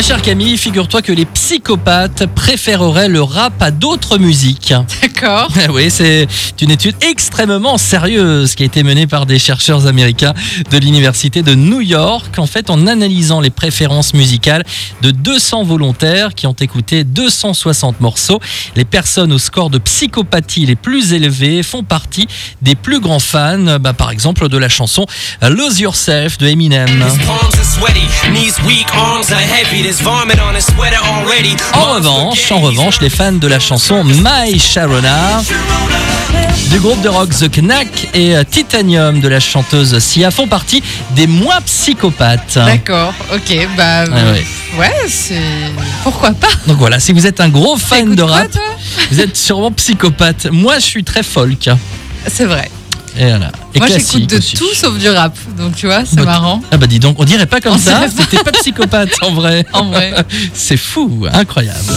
Ma chère Camille, figure-toi que les psychopathes préféreraient le rap à d'autres musiques. D'accord. Oui, c'est une étude extrêmement sérieuse qui a été menée par des chercheurs américains de l'université de New York. En fait, en analysant les préférences musicales de 200 volontaires qui ont écouté 260 morceaux, les personnes au score de psychopathie les plus élevés font partie des plus grands fans, bah, par exemple, de la chanson Lose Yourself de Eminem. En revanche, en revanche, les fans de la chanson My Sharona du groupe de rock The Knack et euh, Titanium de la chanteuse Sia font partie des moins psychopathes. D'accord, ok, bah. Ah ouais. Ouais, c'est. Pourquoi pas? Donc voilà, si vous êtes un gros fan de rap, vous êtes sûrement psychopathe. Moi, je suis très folk. C'est vrai. Et voilà. Et Moi, j'écoute de aussi. tout sauf du rap. Donc, tu vois, c'est Bah, marrant. Ah bah dis donc, on dirait pas comme On ça. C'était pas psychopathe en vrai. En vrai. C'est fou, incroyable.